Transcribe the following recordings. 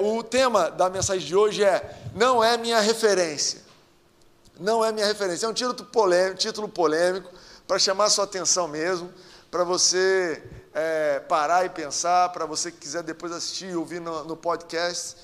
o tema da mensagem de hoje é Não é minha referência. Não é minha referência. É um título polêmico, título polêmico para chamar a sua atenção mesmo, para você é, parar e pensar, para você que quiser depois assistir e ouvir no, no podcast.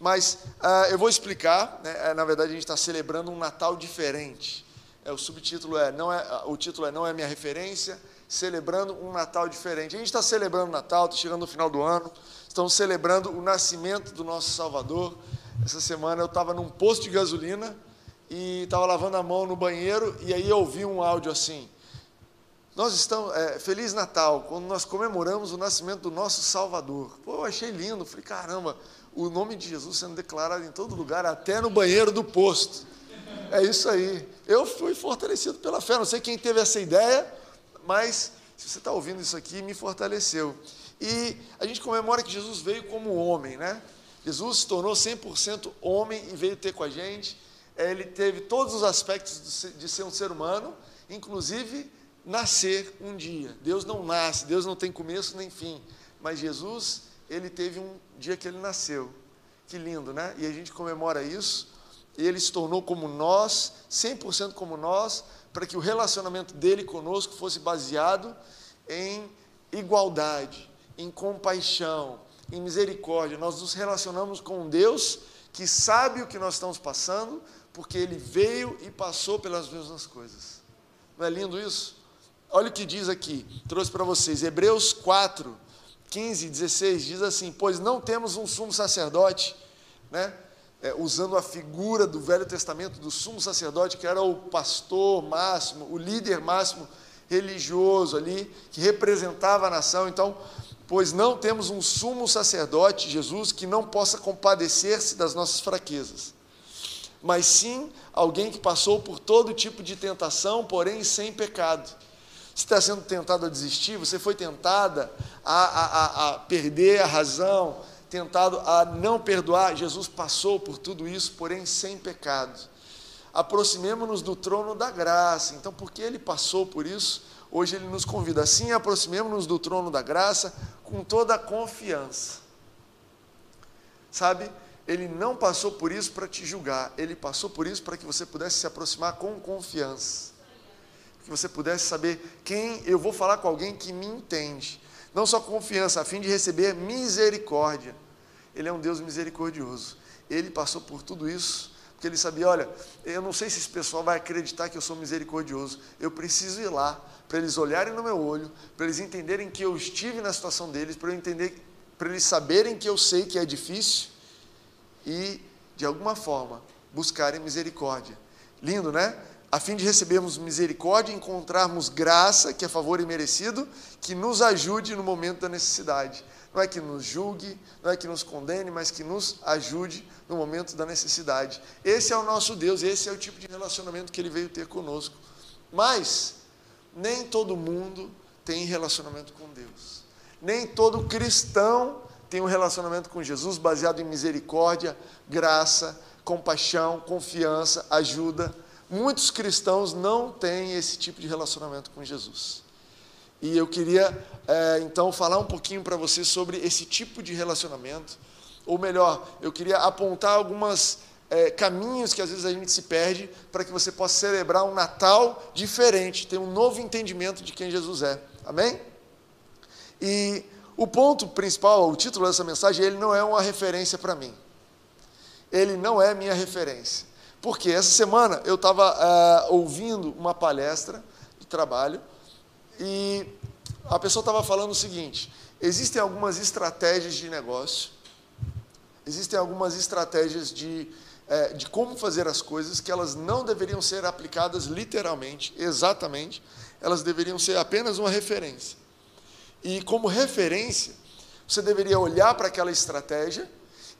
Mas uh, eu vou explicar. Né? É, na verdade, a gente está celebrando um Natal diferente. É, o subtítulo é, não é, o título é Não é minha referência, celebrando um Natal diferente. A gente está celebrando o Natal, está chegando no final do ano, estamos celebrando o nascimento do nosso Salvador. Essa semana eu estava num posto de gasolina e estava lavando a mão no banheiro e aí eu ouvi um áudio assim. Nós estamos, é, Feliz Natal, quando nós comemoramos o nascimento do nosso Salvador. Pô, eu achei lindo, falei, caramba, o nome de Jesus sendo declarado em todo lugar, até no banheiro do posto. É isso aí. Eu fui fortalecido pela fé. Não sei quem teve essa ideia, mas se você está ouvindo isso aqui, me fortaleceu. E a gente comemora que Jesus veio como homem, né? Jesus se tornou 100% homem e veio ter com a gente. Ele teve todos os aspectos de ser um ser humano, inclusive nascer um dia. Deus não nasce, Deus não tem começo nem fim. Mas Jesus, ele teve um dia que ele nasceu. Que lindo, né? E a gente comemora isso. Ele se tornou como nós, 100% como nós, para que o relacionamento dele conosco fosse baseado em igualdade, em compaixão, em misericórdia. Nós nos relacionamos com Deus que sabe o que nós estamos passando, porque ele veio e passou pelas mesmas coisas. Não é lindo isso? Olha o que diz aqui, trouxe para vocês, Hebreus 4, 15 e 16, diz assim: Pois não temos um sumo sacerdote, né? É, usando a figura do Velho Testamento do sumo sacerdote, que era o pastor máximo, o líder máximo religioso ali, que representava a nação. Então, pois não temos um sumo sacerdote, Jesus, que não possa compadecer-se das nossas fraquezas, mas sim alguém que passou por todo tipo de tentação, porém sem pecado. Você está sendo tentado a desistir, você foi tentada a, a, a perder a razão, tentado a não perdoar. Jesus passou por tudo isso, porém sem pecado. Aproximemos-nos do trono da graça. Então, porque ele passou por isso, hoje ele nos convida assim: aproximemos-nos do trono da graça com toda a confiança. Sabe? Ele não passou por isso para te julgar, ele passou por isso para que você pudesse se aproximar com confiança que você pudesse saber quem eu vou falar com alguém que me entende. Não só confiança, a fim de receber misericórdia. Ele é um Deus misericordioso. Ele passou por tudo isso, porque ele sabia: olha, eu não sei se esse pessoal vai acreditar que eu sou misericordioso. Eu preciso ir lá, para eles olharem no meu olho, para eles entenderem que eu estive na situação deles, para eu entender, para eles saberem que eu sei que é difícil e, de alguma forma, buscarem misericórdia. Lindo, né? a fim de recebermos misericórdia e encontrarmos graça, que é favor imerecido, que nos ajude no momento da necessidade. Não é que nos julgue, não é que nos condene, mas que nos ajude no momento da necessidade. Esse é o nosso Deus, esse é o tipo de relacionamento que ele veio ter conosco. Mas nem todo mundo tem relacionamento com Deus. Nem todo cristão tem um relacionamento com Jesus baseado em misericórdia, graça, compaixão, confiança, ajuda Muitos cristãos não têm esse tipo de relacionamento com Jesus. E eu queria, é, então, falar um pouquinho para você sobre esse tipo de relacionamento. Ou melhor, eu queria apontar alguns é, caminhos que às vezes a gente se perde para que você possa celebrar um Natal diferente, ter um novo entendimento de quem Jesus é. Amém? E o ponto principal, o título dessa mensagem, ele não é uma referência para mim. Ele não é minha referência. Porque essa semana eu estava uh, ouvindo uma palestra de trabalho e a pessoa estava falando o seguinte: existem algumas estratégias de negócio, existem algumas estratégias de, uh, de como fazer as coisas que elas não deveriam ser aplicadas literalmente, exatamente, elas deveriam ser apenas uma referência. E como referência, você deveria olhar para aquela estratégia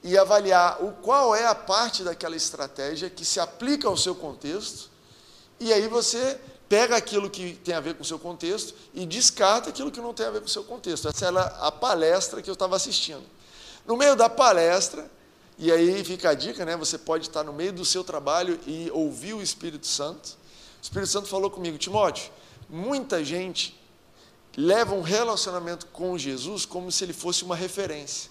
e avaliar o qual é a parte daquela estratégia que se aplica ao seu contexto, e aí você pega aquilo que tem a ver com o seu contexto e descarta aquilo que não tem a ver com o seu contexto. Essa era a palestra que eu estava assistindo. No meio da palestra, e aí fica a dica, né? Você pode estar no meio do seu trabalho e ouvir o Espírito Santo. O Espírito Santo falou comigo, Timóteo, muita gente leva um relacionamento com Jesus como se ele fosse uma referência.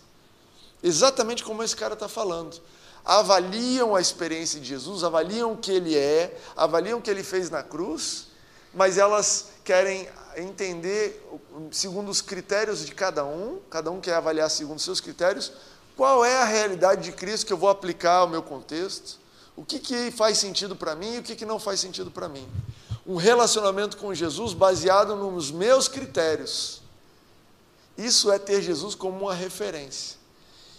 Exatamente como esse cara está falando. Avaliam a experiência de Jesus, avaliam o que ele é, avaliam o que ele fez na cruz, mas elas querem entender, segundo os critérios de cada um, cada um quer avaliar segundo os seus critérios, qual é a realidade de Cristo que eu vou aplicar ao meu contexto, o que, que faz sentido para mim e o que, que não faz sentido para mim. Um relacionamento com Jesus baseado nos meus critérios. Isso é ter Jesus como uma referência.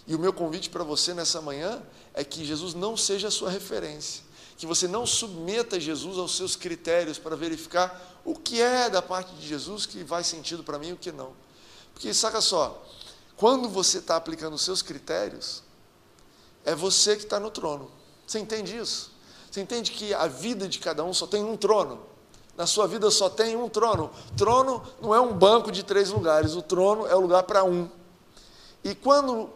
E o meu convite para você nessa manhã é que Jesus não seja a sua referência, que você não submeta Jesus aos seus critérios para verificar o que é da parte de Jesus que faz sentido para mim e o que não. Porque, saca só, quando você está aplicando os seus critérios, é você que está no trono. Você entende isso? Você entende que a vida de cada um só tem um trono? Na sua vida só tem um trono. Trono não é um banco de três lugares, o trono é o lugar para um. E quando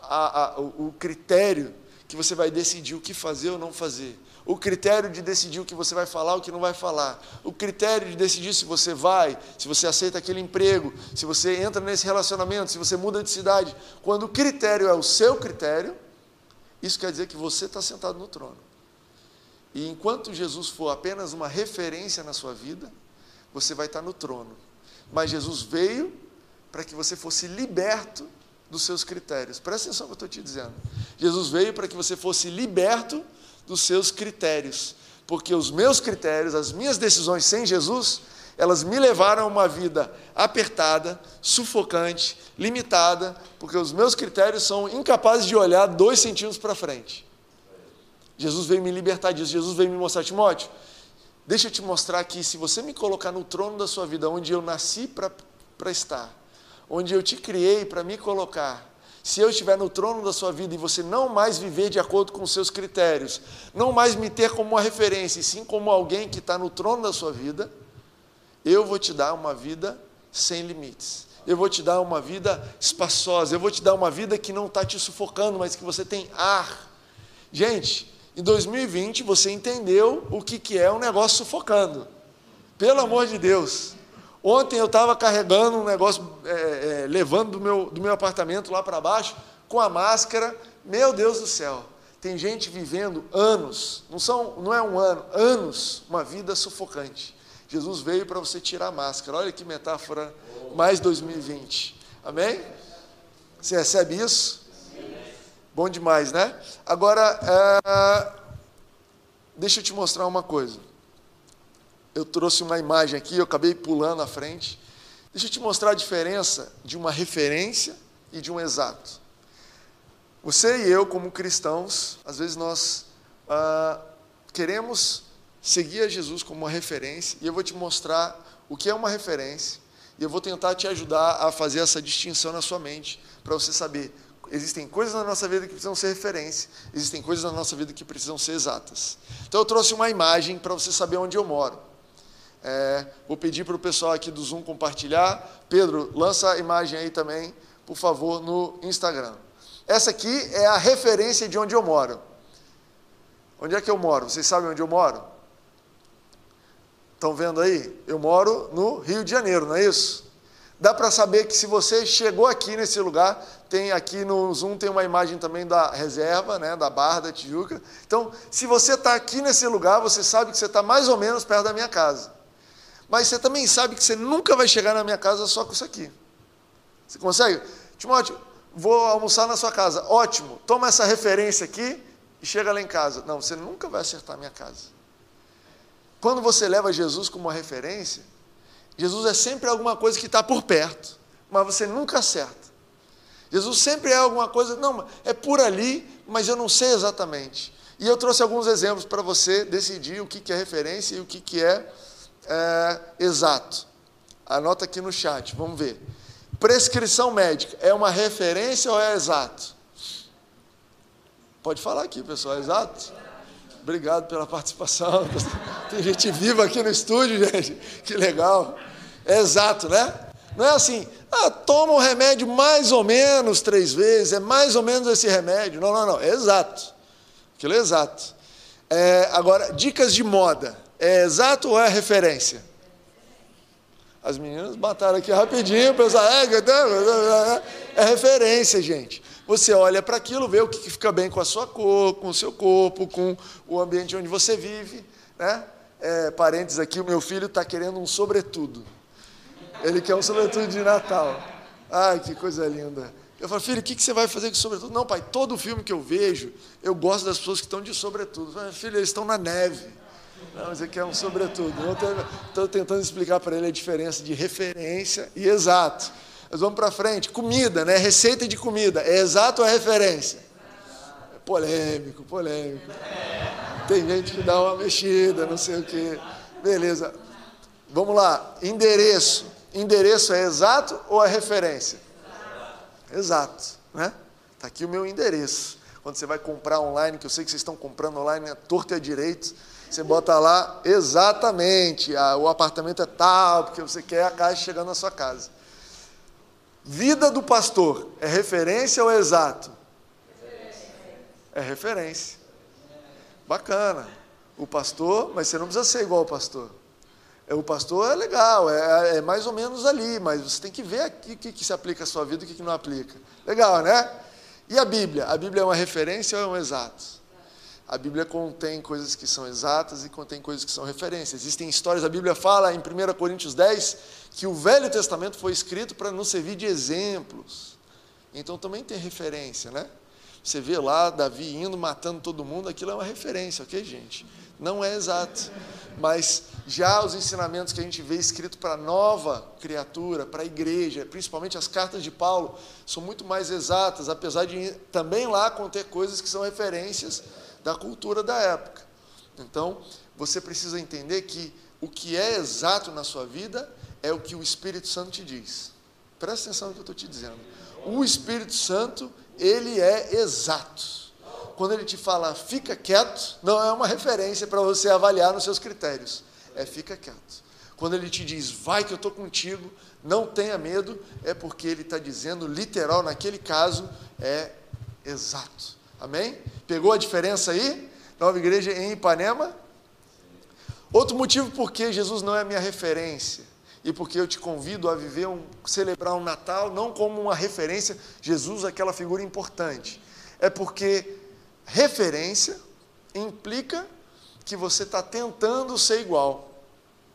a, a, o critério que você vai decidir o que fazer ou não fazer o critério de decidir o que você vai falar, o que não vai falar, o critério de decidir se você vai, se você aceita aquele emprego, se você entra nesse relacionamento, se você muda de cidade. Quando o critério é o seu critério, isso quer dizer que você está sentado no trono. E enquanto Jesus for apenas uma referência na sua vida, você vai estar no trono. Mas Jesus veio para que você fosse liberto dos seus critérios. Presta atenção no que eu estou te dizendo. Jesus veio para que você fosse liberto dos seus critérios, porque os meus critérios, as minhas decisões sem Jesus, elas me levaram a uma vida apertada, sufocante, limitada, porque os meus critérios são incapazes de olhar dois centímetros para frente. Jesus veio me libertar disso, Jesus veio me mostrar, Timóteo, deixa eu te mostrar que se você me colocar no trono da sua vida, onde eu nasci para estar, onde eu te criei para me colocar, se eu estiver no trono da sua vida e você não mais viver de acordo com os seus critérios, não mais me ter como uma referência, e sim como alguém que está no trono da sua vida, eu vou te dar uma vida sem limites. Eu vou te dar uma vida espaçosa, eu vou te dar uma vida que não está te sufocando, mas que você tem ar. Gente, em 2020 você entendeu o que, que é um negócio sufocando. Pelo amor de Deus. Ontem eu estava carregando um negócio, é, é, levando do meu, do meu apartamento lá para baixo, com a máscara. Meu Deus do céu, tem gente vivendo anos, não, são, não é um ano, anos, uma vida sufocante. Jesus veio para você tirar a máscara. Olha que metáfora, mais 2020. Amém? Você recebe isso? Bom demais, né? Agora, é, deixa eu te mostrar uma coisa eu trouxe uma imagem aqui, eu acabei pulando à frente. Deixa eu te mostrar a diferença de uma referência e de um exato. Você e eu, como cristãos, às vezes nós ah, queremos seguir a Jesus como uma referência, e eu vou te mostrar o que é uma referência, e eu vou tentar te ajudar a fazer essa distinção na sua mente, para você saber existem coisas na nossa vida que precisam ser referência, existem coisas na nossa vida que precisam ser exatas. Então eu trouxe uma imagem para você saber onde eu moro. É, vou pedir para o pessoal aqui do Zoom compartilhar. Pedro, lança a imagem aí também, por favor, no Instagram. Essa aqui é a referência de onde eu moro. Onde é que eu moro? Vocês sabem onde eu moro? Estão vendo aí? Eu moro no Rio de Janeiro, não é isso? Dá para saber que se você chegou aqui nesse lugar, tem aqui no Zoom tem uma imagem também da reserva, né, da Barra da Tijuca. Então, se você está aqui nesse lugar, você sabe que você está mais ou menos perto da minha casa. Mas você também sabe que você nunca vai chegar na minha casa só com isso aqui. Você consegue? Timóteo, vou almoçar na sua casa. Ótimo, toma essa referência aqui e chega lá em casa. Não, você nunca vai acertar a minha casa. Quando você leva Jesus como uma referência, Jesus é sempre alguma coisa que está por perto, mas você nunca acerta. Jesus sempre é alguma coisa, não, é por ali, mas eu não sei exatamente. E eu trouxe alguns exemplos para você decidir o que é referência e o que é é, exato. Anota aqui no chat, vamos ver. Prescrição médica é uma referência ou é exato? Pode falar aqui, pessoal, é exato? Obrigado pela participação. Tem gente viva aqui no estúdio, gente. Que legal. É exato, né? Não é assim, ah, toma o remédio mais ou menos três vezes, é mais ou menos esse remédio. Não, não, não, é exato. Aquilo é exato. É, agora, dicas de moda. É exato ou é referência? As meninas mataram aqui rapidinho, pessoal. É, é referência, gente. Você olha para aquilo, vê o que fica bem com a sua cor, com o seu corpo, com o ambiente onde você vive. Né? É, parênteses aqui, o meu filho está querendo um sobretudo. Ele quer um sobretudo de Natal. Ai, que coisa linda. Eu falo, filho, o que, você vai fazer com sobretudo? Não, pai, todo filme que eu vejo, eu gosto das pessoas que estão de sobretudo. Falo, filho, eles estão na neve. Não, mas aqui é um sobretudo. Estou tentando explicar para ele a diferença de referência e exato. Mas vamos para frente. Comida, né? Receita de comida. É exato ou é referência? É polêmico, polêmico. Tem gente que dá uma mexida, não sei o quê. Beleza. Vamos lá. Endereço. Endereço é exato ou é referência? Exato. Né? Está aqui o meu endereço. Quando você vai comprar online, que eu sei que vocês estão comprando online, é torto e a direito, você bota lá exatamente, o apartamento é tal, porque você quer a caixa chegando na sua casa. Vida do pastor é referência ou é exato? É referência. Bacana. O pastor, mas você não precisa ser igual ao pastor. É, o pastor é legal, é, é mais ou menos ali, mas você tem que ver aqui o que, que se aplica à sua vida e o que, que não aplica. Legal, né? E a Bíblia? A Bíblia é uma referência ou é um exato? A Bíblia contém coisas que são exatas e contém coisas que são referências. Existem histórias, a Bíblia fala em 1 Coríntios 10 que o Velho Testamento foi escrito para nos servir de exemplos. Então também tem referência, né? Você vê lá Davi indo, matando todo mundo, aquilo é uma referência, ok, gente? Não é exato. Mas já os ensinamentos que a gente vê escrito para a nova criatura, para a igreja, principalmente as cartas de Paulo, são muito mais exatas, apesar de também lá conter coisas que são referências da cultura da época. Então, você precisa entender que o que é exato na sua vida é o que o Espírito Santo te diz. Presta atenção no que eu estou te dizendo. O Espírito Santo, ele é exato. Quando ele te fala fica quieto, não é uma referência para você avaliar nos seus critérios. É fica quieto. Quando ele te diz vai que eu estou contigo, não tenha medo, é porque ele está dizendo literal, naquele caso, é exato. Amém? Pegou a diferença aí? Nova igreja em Ipanema. Outro motivo porque Jesus não é minha referência e porque eu te convido a viver um, celebrar um Natal não como uma referência, Jesus aquela figura importante. É porque referência implica que você está tentando ser igual.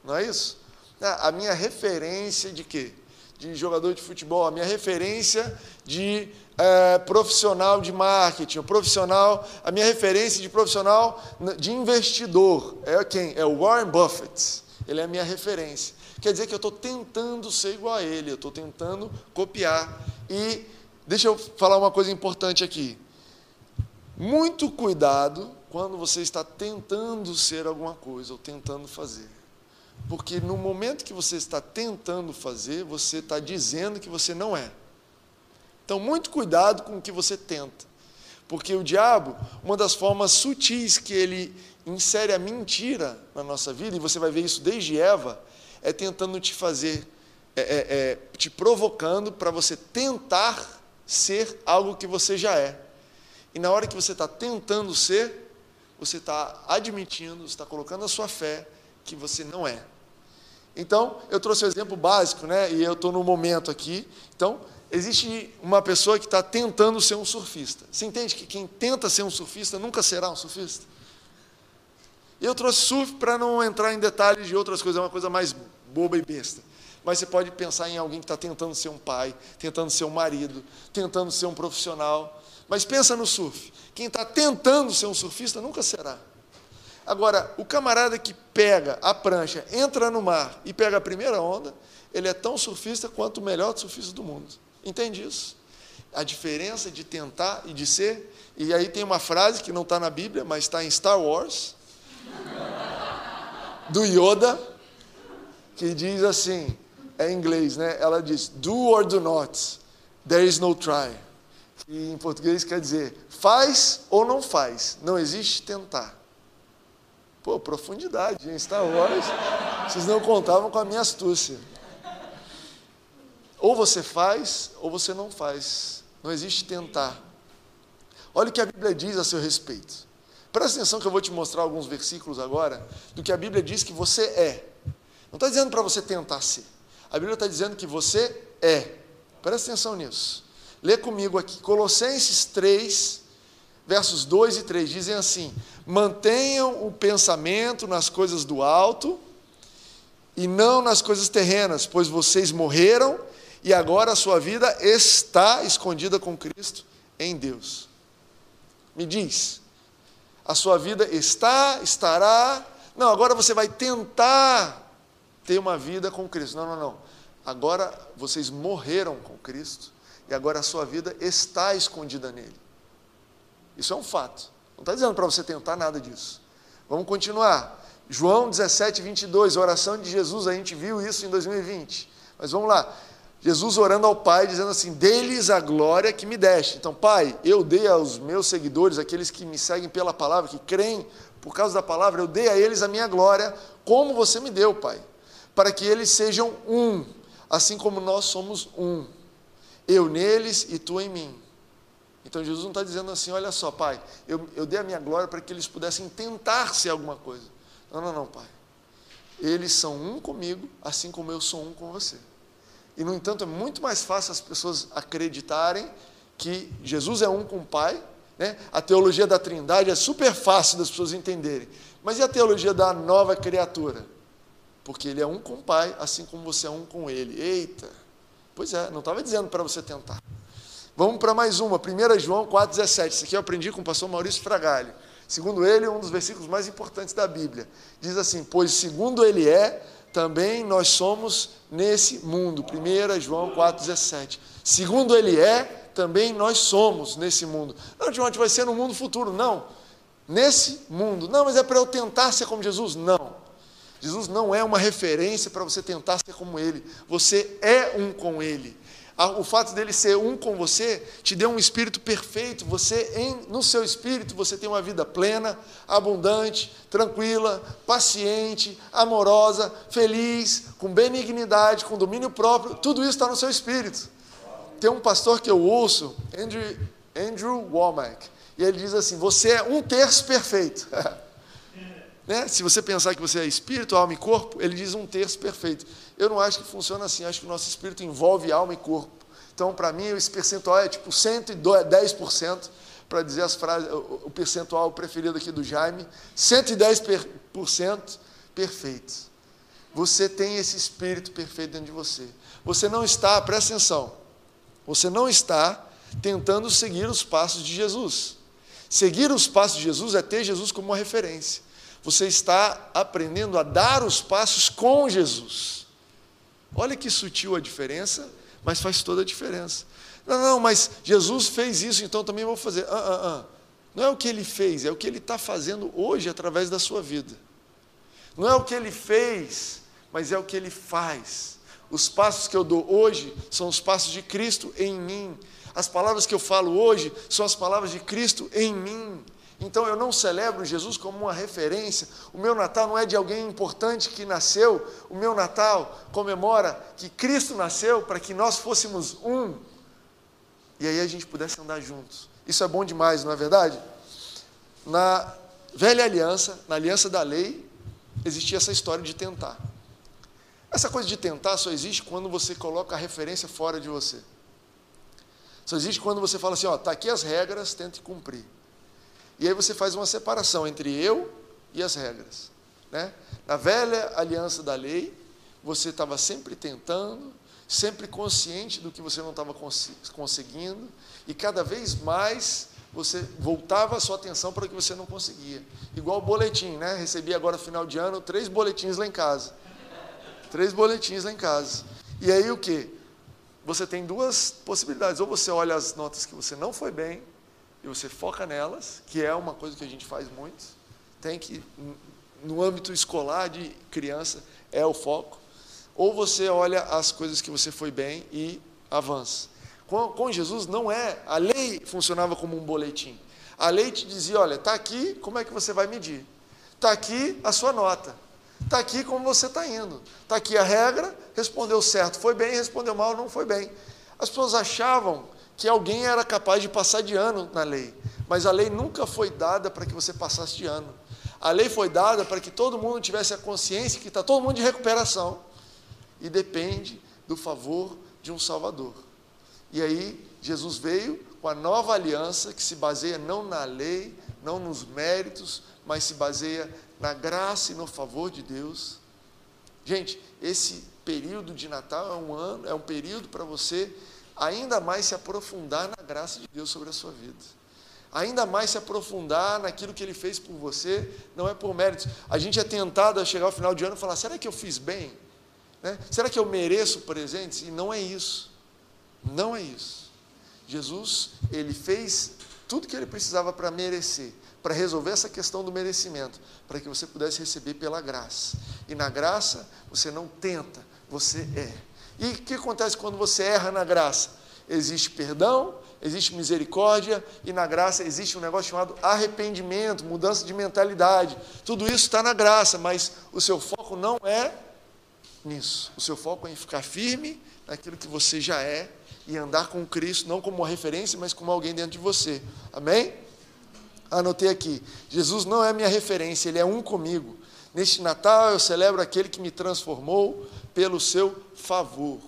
Não é isso? Ah, a minha referência de quê? De jogador de futebol, a minha referência de é, profissional de marketing, profissional, a minha referência de profissional de investidor é quem? É o Warren Buffett. Ele é a minha referência. Quer dizer que eu estou tentando ser igual a ele, eu estou tentando copiar. E deixa eu falar uma coisa importante aqui. Muito cuidado quando você está tentando ser alguma coisa ou tentando fazer. Porque no momento que você está tentando fazer, você está dizendo que você não é. Então, muito cuidado com o que você tenta. Porque o diabo, uma das formas sutis que ele insere a mentira na nossa vida, e você vai ver isso desde Eva, é tentando te fazer, é, é, é, te provocando para você tentar ser algo que você já é. E na hora que você está tentando ser, você está admitindo, está colocando a sua fé que você não é. Então, eu trouxe o um exemplo básico, né? E eu estou no momento aqui. Então, existe uma pessoa que está tentando ser um surfista. Você entende que quem tenta ser um surfista nunca será um surfista? Eu trouxe surf para não entrar em detalhes de outras coisas, é uma coisa mais boba e besta. Mas você pode pensar em alguém que está tentando ser um pai, tentando ser um marido, tentando ser um profissional. Mas pensa no surf. Quem está tentando ser um surfista nunca será. Agora, o camarada que pega a prancha, entra no mar e pega a primeira onda, ele é tão surfista quanto o melhor surfista do mundo. Entende isso? A diferença de tentar e de ser. E aí tem uma frase que não está na Bíblia, mas está em Star Wars, do Yoda, que diz assim, é em inglês, né? Ela diz, do or do not, there is no try. Em português quer dizer, faz ou não faz, não existe tentar. Pô, profundidade em Star Wars, vocês não contavam com a minha astúcia. Ou você faz, ou você não faz. Não existe tentar. Olha o que a Bíblia diz a seu respeito. Presta atenção que eu vou te mostrar alguns versículos agora do que a Bíblia diz que você é. Não está dizendo para você tentar ser. A Bíblia está dizendo que você é. Presta atenção nisso. Lê comigo aqui, Colossenses 3, versos 2 e 3 dizem assim: Mantenham o pensamento nas coisas do alto e não nas coisas terrenas, pois vocês morreram e agora a sua vida está escondida com Cristo em Deus. Me diz, a sua vida está, estará. Não, agora você vai tentar ter uma vida com Cristo. Não, não, não. Agora vocês morreram com Cristo e agora a sua vida está escondida nele. Isso é um fato. Não está dizendo para você tentar nada disso. Vamos continuar. João 17, 22, a oração de Jesus, a gente viu isso em 2020. Mas vamos lá. Jesus orando ao Pai, dizendo assim: Deles a glória que me deste. Então, Pai, eu dei aos meus seguidores, aqueles que me seguem pela palavra, que creem por causa da palavra, eu dei a eles a minha glória, como você me deu, Pai, para que eles sejam um, assim como nós somos um. Eu neles e tu em mim. Então, Jesus não está dizendo assim: olha só, Pai, eu, eu dei a minha glória para que eles pudessem tentar ser alguma coisa. Não, não, não, Pai. Eles são um comigo, assim como eu sou um com você. E, no entanto, é muito mais fácil as pessoas acreditarem que Jesus é um com o Pai. Né? A teologia da Trindade é super fácil das pessoas entenderem. Mas e a teologia da nova criatura? Porque ele é um com o Pai, assim como você é um com ele. Eita! Pois é, não estava dizendo para você tentar. Vamos para mais uma, 1 João 4,17. Isso aqui eu aprendi com o pastor Maurício Fragalho. Segundo ele, um dos versículos mais importantes da Bíblia. Diz assim: Pois segundo ele é, também nós somos nesse mundo. 1 João 4,17. Segundo ele é, também nós somos nesse mundo. Não, Timóteo, vai ser no mundo futuro. Não. Nesse mundo. Não, mas é para eu tentar ser como Jesus? Não. Jesus não é uma referência para você tentar ser como ele. Você é um com ele o fato dele ser um com você te deu um espírito perfeito. Você, em, no seu espírito, você tem uma vida plena, abundante, tranquila, paciente, amorosa, feliz, com benignidade, com domínio próprio. Tudo isso está no seu espírito. Tem um pastor que eu ouço, Andrew, Andrew Womack, e ele diz assim: Você é um terço perfeito. né? Se você pensar que você é espírito, alma e corpo, ele diz um terço perfeito. Eu não acho que funciona assim, acho que o nosso espírito envolve alma e corpo. Então, para mim, esse percentual é tipo 110%, para dizer as frases, o percentual preferido aqui do Jaime, 110% perfeito. Você tem esse espírito perfeito dentro de você. Você não está, presta atenção, você não está tentando seguir os passos de Jesus. Seguir os passos de Jesus é ter Jesus como uma referência. Você está aprendendo a dar os passos com Jesus. Olha que sutil a diferença, mas faz toda a diferença. Não, não, mas Jesus fez isso, então também vou fazer. Ah, ah, ah. Não é o que ele fez, é o que ele está fazendo hoje através da sua vida. Não é o que ele fez, mas é o que ele faz. Os passos que eu dou hoje são os passos de Cristo em mim. As palavras que eu falo hoje são as palavras de Cristo em mim. Então eu não celebro Jesus como uma referência. O meu Natal não é de alguém importante que nasceu. O meu Natal comemora que Cristo nasceu para que nós fôssemos um. E aí a gente pudesse andar juntos. Isso é bom demais, não é verdade? Na velha aliança, na aliança da lei, existia essa história de tentar. Essa coisa de tentar só existe quando você coloca a referência fora de você. Só existe quando você fala assim, ó, tá aqui as regras, tente cumprir. E aí você faz uma separação entre eu e as regras. Né? Na velha aliança da lei, você estava sempre tentando, sempre consciente do que você não estava cons conseguindo, e cada vez mais você voltava a sua atenção para o que você não conseguia. Igual o boletim, né? Recebi agora final de ano três boletins lá em casa. Três boletins lá em casa. E aí o que? Você tem duas possibilidades. Ou você olha as notas que você não foi bem, e você foca nelas, que é uma coisa que a gente faz muito. Tem que, no âmbito escolar de criança, é o foco. Ou você olha as coisas que você foi bem e avança. Com, com Jesus não é, a lei funcionava como um boletim. A lei te dizia, olha, está aqui, como é que você vai medir? Está aqui a sua nota. Está aqui como você está indo. Está aqui a regra, respondeu certo, foi bem, respondeu mal, não foi bem. As pessoas achavam que alguém era capaz de passar de ano na lei, mas a lei nunca foi dada para que você passasse de ano. A lei foi dada para que todo mundo tivesse a consciência que está todo mundo de recuperação e depende do favor de um Salvador. E aí, Jesus veio com a nova aliança que se baseia não na lei, não nos méritos, mas se baseia na graça e no favor de Deus. Gente, esse período de Natal é um ano, é um período para você ainda mais se aprofundar na graça de Deus sobre a sua vida. Ainda mais se aprofundar naquilo que ele fez por você, não é por méritos. A gente é tentado a chegar ao final de ano e falar: será que eu fiz bem? Né? Será que eu mereço presentes? E não é isso. Não é isso. Jesus, ele fez tudo que ele precisava para merecer, para resolver essa questão do merecimento, para que você pudesse receber pela graça. E na graça, você não tenta, você é. E o que acontece quando você erra na graça? Existe perdão, existe misericórdia, e na graça existe um negócio chamado arrependimento, mudança de mentalidade. Tudo isso está na graça, mas o seu foco não é nisso. O seu foco é em ficar firme naquilo que você já é e andar com Cristo, não como uma referência, mas como alguém dentro de você. Amém? Anotei aqui: Jesus não é minha referência, ele é um comigo. Neste Natal eu celebro aquele que me transformou pelo seu favor.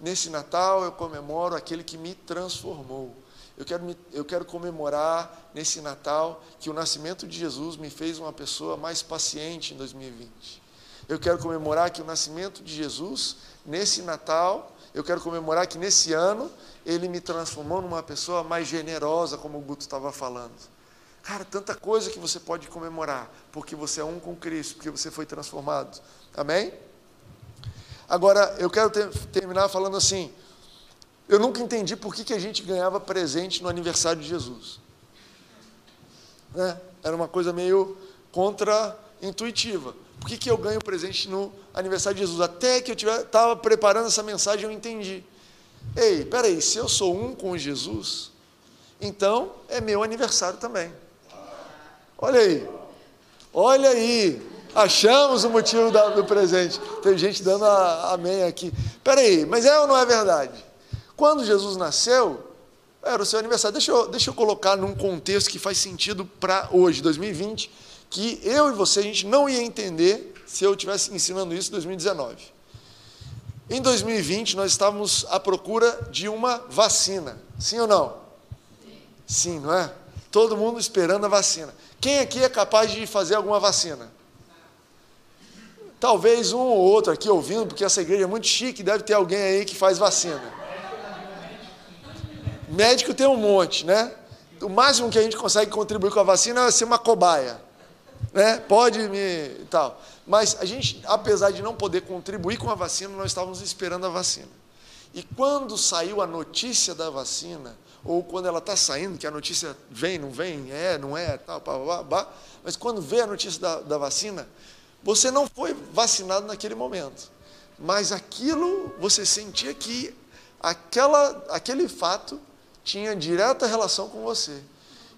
Nesse Natal eu comemoro aquele que me transformou. Eu quero, me, eu quero comemorar nesse Natal que o nascimento de Jesus me fez uma pessoa mais paciente em 2020. Eu quero comemorar que o nascimento de Jesus, nesse Natal, eu quero comemorar que nesse ano, ele me transformou numa pessoa mais generosa, como o Guto estava falando. Cara, tanta coisa que você pode comemorar, porque você é um com Cristo, porque você foi transformado. Amém? Agora, eu quero ter, terminar falando assim: eu nunca entendi por que, que a gente ganhava presente no aniversário de Jesus. Né? Era uma coisa meio contra-intuitiva. Por que, que eu ganho presente no aniversário de Jesus? Até que eu estava preparando essa mensagem, eu entendi. Ei, peraí, se eu sou um com Jesus, então é meu aniversário também. Olha aí, olha aí, achamos o motivo do presente. Tem gente dando a, amém aqui. Peraí, mas é ou não é verdade? Quando Jesus nasceu, era o seu aniversário. Deixa eu, deixa eu colocar num contexto que faz sentido para hoje, 2020 que eu e você a gente não ia entender se eu estivesse ensinando isso em 2019. Em 2020 nós estávamos à procura de uma vacina, sim ou não? Sim, não é? Todo mundo esperando a vacina. Quem aqui é capaz de fazer alguma vacina? Talvez um ou outro aqui ouvindo, porque essa igreja é muito chique, deve ter alguém aí que faz vacina. Médico tem um monte, né? O máximo que a gente consegue contribuir com a vacina é ser uma cobaia né? Pode me tal. Mas a gente, apesar de não poder contribuir com a vacina, nós estávamos esperando a vacina. E quando saiu a notícia da vacina, ou quando ela está saindo, que a notícia vem, não vem, é, não é, tal, pá, pá, pá, mas quando vê a notícia da, da vacina, você não foi vacinado naquele momento. Mas aquilo, você sentia que aquela, aquele fato tinha direta relação com você.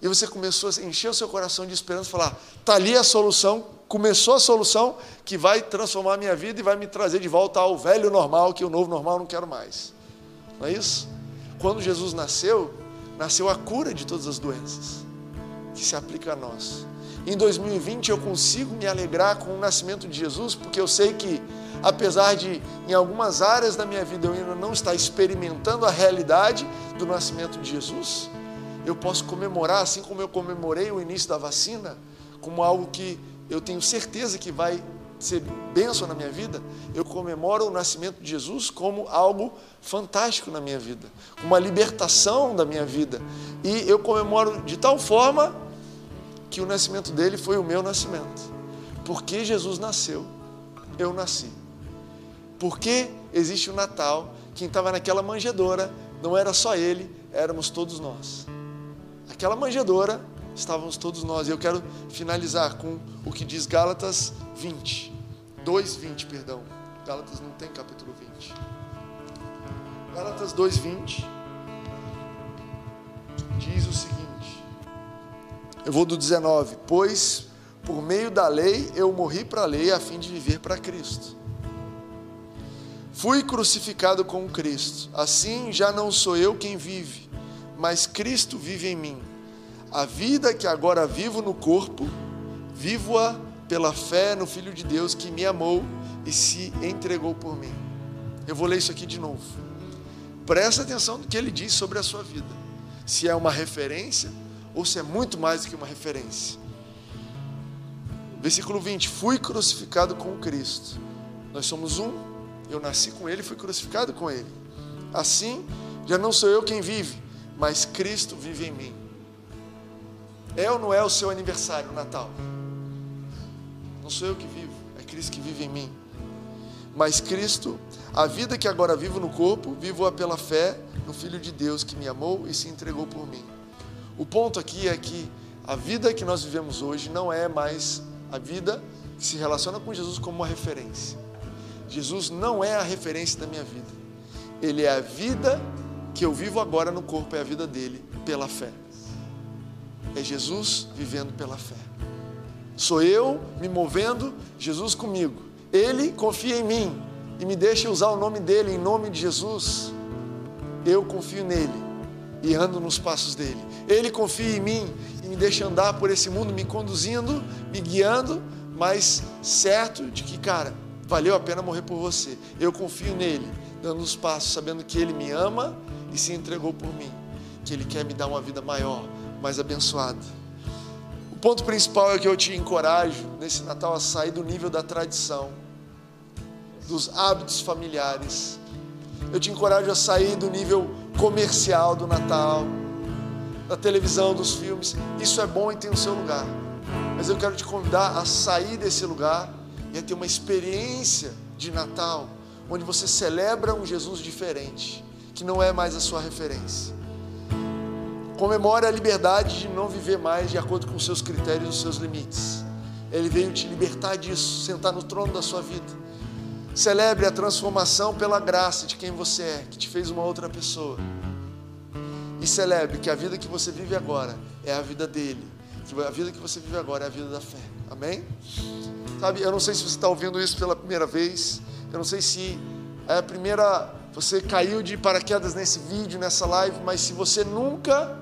E você começou a encher o seu coração de esperança, falar: está ali a solução, começou a solução que vai transformar a minha vida e vai me trazer de volta ao velho normal, que o novo normal eu não quero mais. Não é isso? Quando Jesus nasceu, nasceu a cura de todas as doenças, que se aplica a nós. Em 2020 eu consigo me alegrar com o nascimento de Jesus, porque eu sei que, apesar de em algumas áreas da minha vida eu ainda não estar experimentando a realidade do nascimento de Jesus, eu posso comemorar, assim como eu comemorei o início da vacina, como algo que eu tenho certeza que vai ser bênção na minha vida, eu comemoro o nascimento de Jesus como algo fantástico na minha vida, uma libertação da minha vida. E eu comemoro de tal forma que o nascimento dele foi o meu nascimento. Porque Jesus nasceu, eu nasci. Porque existe o Natal, quem estava naquela manjedoura não era só ele, éramos todos nós. Aquela manjedoura estávamos todos nós. E eu quero finalizar com o que diz Gálatas 20. 2:20, perdão. Gálatas não tem capítulo 20. Gálatas 2:20 diz o seguinte: Eu vou do 19, pois por meio da lei eu morri para a lei a fim de viver para Cristo. Fui crucificado com Cristo. Assim já não sou eu quem vive, mas Cristo vive em mim. A vida que agora vivo no corpo, vivo-a pela fé no Filho de Deus que me amou e se entregou por mim. Eu vou ler isso aqui de novo. presta atenção no que ele diz sobre a sua vida. Se é uma referência ou se é muito mais do que uma referência. Versículo 20: Fui crucificado com Cristo. Nós somos um, eu nasci com Ele fui crucificado com Ele. Assim, já não sou eu quem vive, mas Cristo vive em mim. É ou não é o seu aniversário, Natal? Não sou eu que vivo, é Cristo que vive em mim. Mas Cristo, a vida que agora vivo no corpo, vivo-a pela fé no Filho de Deus que me amou e se entregou por mim. O ponto aqui é que a vida que nós vivemos hoje não é mais a vida que se relaciona com Jesus como uma referência. Jesus não é a referência da minha vida. Ele é a vida que eu vivo agora no corpo, é a vida dele pela fé. É Jesus vivendo pela fé. Sou eu me movendo, Jesus comigo. Ele confia em mim e me deixa usar o nome dele em nome de Jesus. Eu confio nele e ando nos passos dele. Ele confia em mim e me deixa andar por esse mundo, me conduzindo, me guiando, mas certo de que, cara, valeu a pena morrer por você. Eu confio nele, dando os passos, sabendo que ele me ama e se entregou por mim, que ele quer me dar uma vida maior, mais abençoada. O ponto principal é que eu te encorajo nesse Natal a sair do nível da tradição, dos hábitos familiares. Eu te encorajo a sair do nível comercial do Natal, da televisão, dos filmes. Isso é bom e tem o seu lugar. Mas eu quero te convidar a sair desse lugar e a ter uma experiência de Natal, onde você celebra um Jesus diferente, que não é mais a sua referência. Comemore a liberdade de não viver mais de acordo com os seus critérios e os seus limites. Ele veio te libertar disso, sentar no trono da sua vida. Celebre a transformação pela graça de quem você é, que te fez uma outra pessoa. E celebre que a vida que você vive agora é a vida dele. Que a vida que você vive agora é a vida da fé. Amém? Sabe, eu não sei se você está ouvindo isso pela primeira vez. Eu não sei se é a primeira. Você caiu de paraquedas nesse vídeo, nessa live, mas se você nunca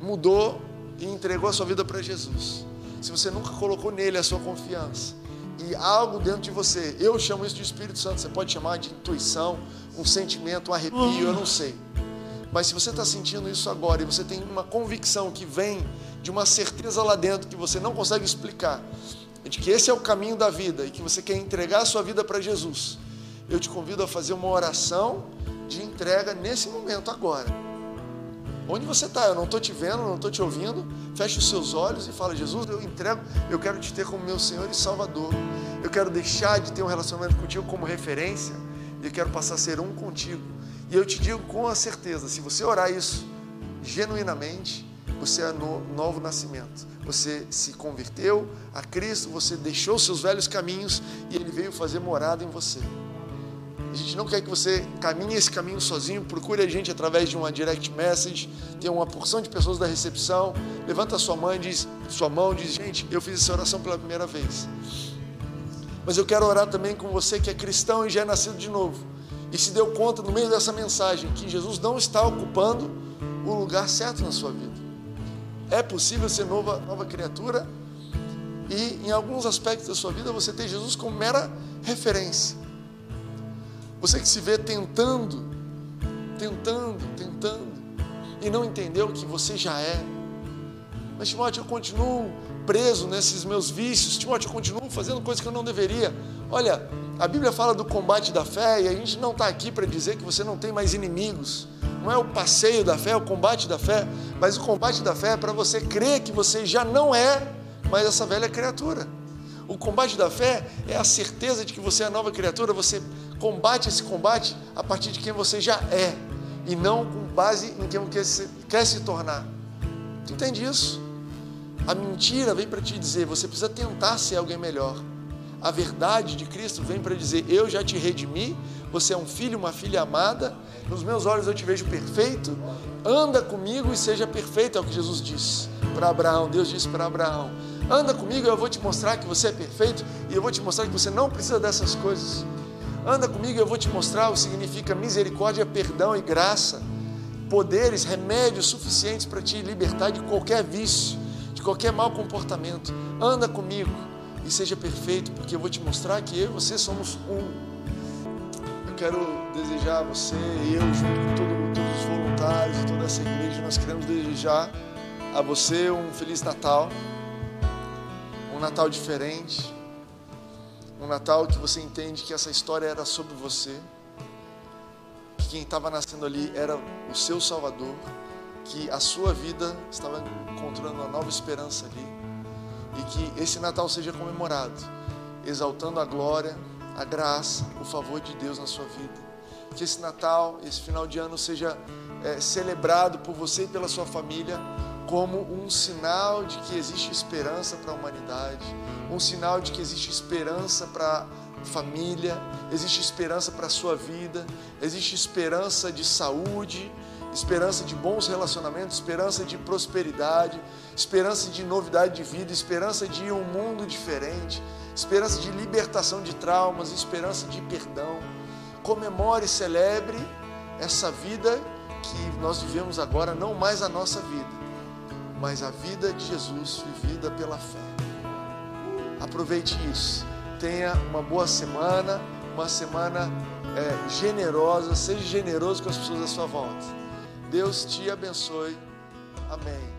mudou e entregou a sua vida para Jesus, se você nunca colocou nele a sua confiança, e algo dentro de você, eu chamo isso de Espírito Santo, você pode chamar de intuição, um sentimento, um arrepio, eu não sei. Mas se você está sentindo isso agora e você tem uma convicção que vem de uma certeza lá dentro que você não consegue explicar, de que esse é o caminho da vida e que você quer entregar a sua vida para Jesus, eu te convido a fazer uma oração de entrega nesse momento agora. Onde você está? Eu não estou te vendo, não estou te ouvindo. Feche os seus olhos e fala: Jesus, eu entrego, eu quero te ter como meu Senhor e Salvador. Eu quero deixar de ter um relacionamento contigo como referência e eu quero passar a ser um contigo. E eu te digo com a certeza: se você orar isso genuinamente, você é no novo nascimento. Você se converteu a Cristo, você deixou seus velhos caminhos e Ele veio fazer morada em você. A gente não quer que você caminhe esse caminho sozinho. Procure a gente através de uma direct message. Tem uma porção de pessoas da recepção. Levanta sua mão, diz, sua mão, diz: Gente, eu fiz essa oração pela primeira vez. Mas eu quero orar também com você que é cristão e já é nascido de novo. E se deu conta no meio dessa mensagem que Jesus não está ocupando o lugar certo na sua vida. É possível ser nova, nova criatura e em alguns aspectos da sua vida você ter Jesus como mera referência. Você que se vê tentando, tentando, tentando, e não entendeu que você já é. Mas, Timóteo, eu continuo preso nesses meus vícios. Timóteo, eu continuo fazendo coisas que eu não deveria. Olha, a Bíblia fala do combate da fé e a gente não está aqui para dizer que você não tem mais inimigos. Não é o passeio da fé, é o combate da fé, mas o combate da fé é para você crer que você já não é mais essa velha criatura. O combate da fé é a certeza de que você é nova criatura, você combate esse combate a partir de quem você já é e não com base em quem você quer se tornar. Tu entende isso? A mentira vem para te dizer, você precisa tentar ser alguém melhor. A verdade de Cristo vem para dizer, eu já te redimi, você é um filho, uma filha amada, nos meus olhos eu te vejo perfeito, anda comigo e seja perfeito, é o que Jesus disse para Abraão, Deus disse para Abraão Anda comigo, eu vou te mostrar que você é perfeito e eu vou te mostrar que você não precisa dessas coisas. Anda comigo, eu vou te mostrar o que significa misericórdia, perdão e graça, poderes, remédios suficientes para te libertar de qualquer vício, de qualquer mau comportamento. Anda comigo e seja perfeito, porque eu vou te mostrar que eu e você somos um. Eu quero desejar a você e eu, junto com todo, todos os voluntários e toda essa igreja, nós queremos desejar a você um Feliz Natal, um Natal diferente, um Natal que você entende que essa história era sobre você, que quem estava nascendo ali era o seu Salvador, que a sua vida estava encontrando uma nova esperança ali, e que esse Natal seja comemorado, exaltando a glória, a graça, o favor de Deus na sua vida. Que esse Natal, esse final de ano seja é, celebrado por você e pela sua família como um sinal de que existe esperança para a humanidade, um sinal de que existe esperança para a família, existe esperança para a sua vida, existe esperança de saúde, esperança de bons relacionamentos, esperança de prosperidade, esperança de novidade de vida, esperança de um mundo diferente, esperança de libertação de traumas, esperança de perdão. Comemore e celebre essa vida que nós vivemos agora, não mais a nossa vida, mas a vida de Jesus vivida pela fé. Aproveite isso. Tenha uma boa semana, uma semana é, generosa. Seja generoso com as pessoas à sua volta. Deus te abençoe. Amém.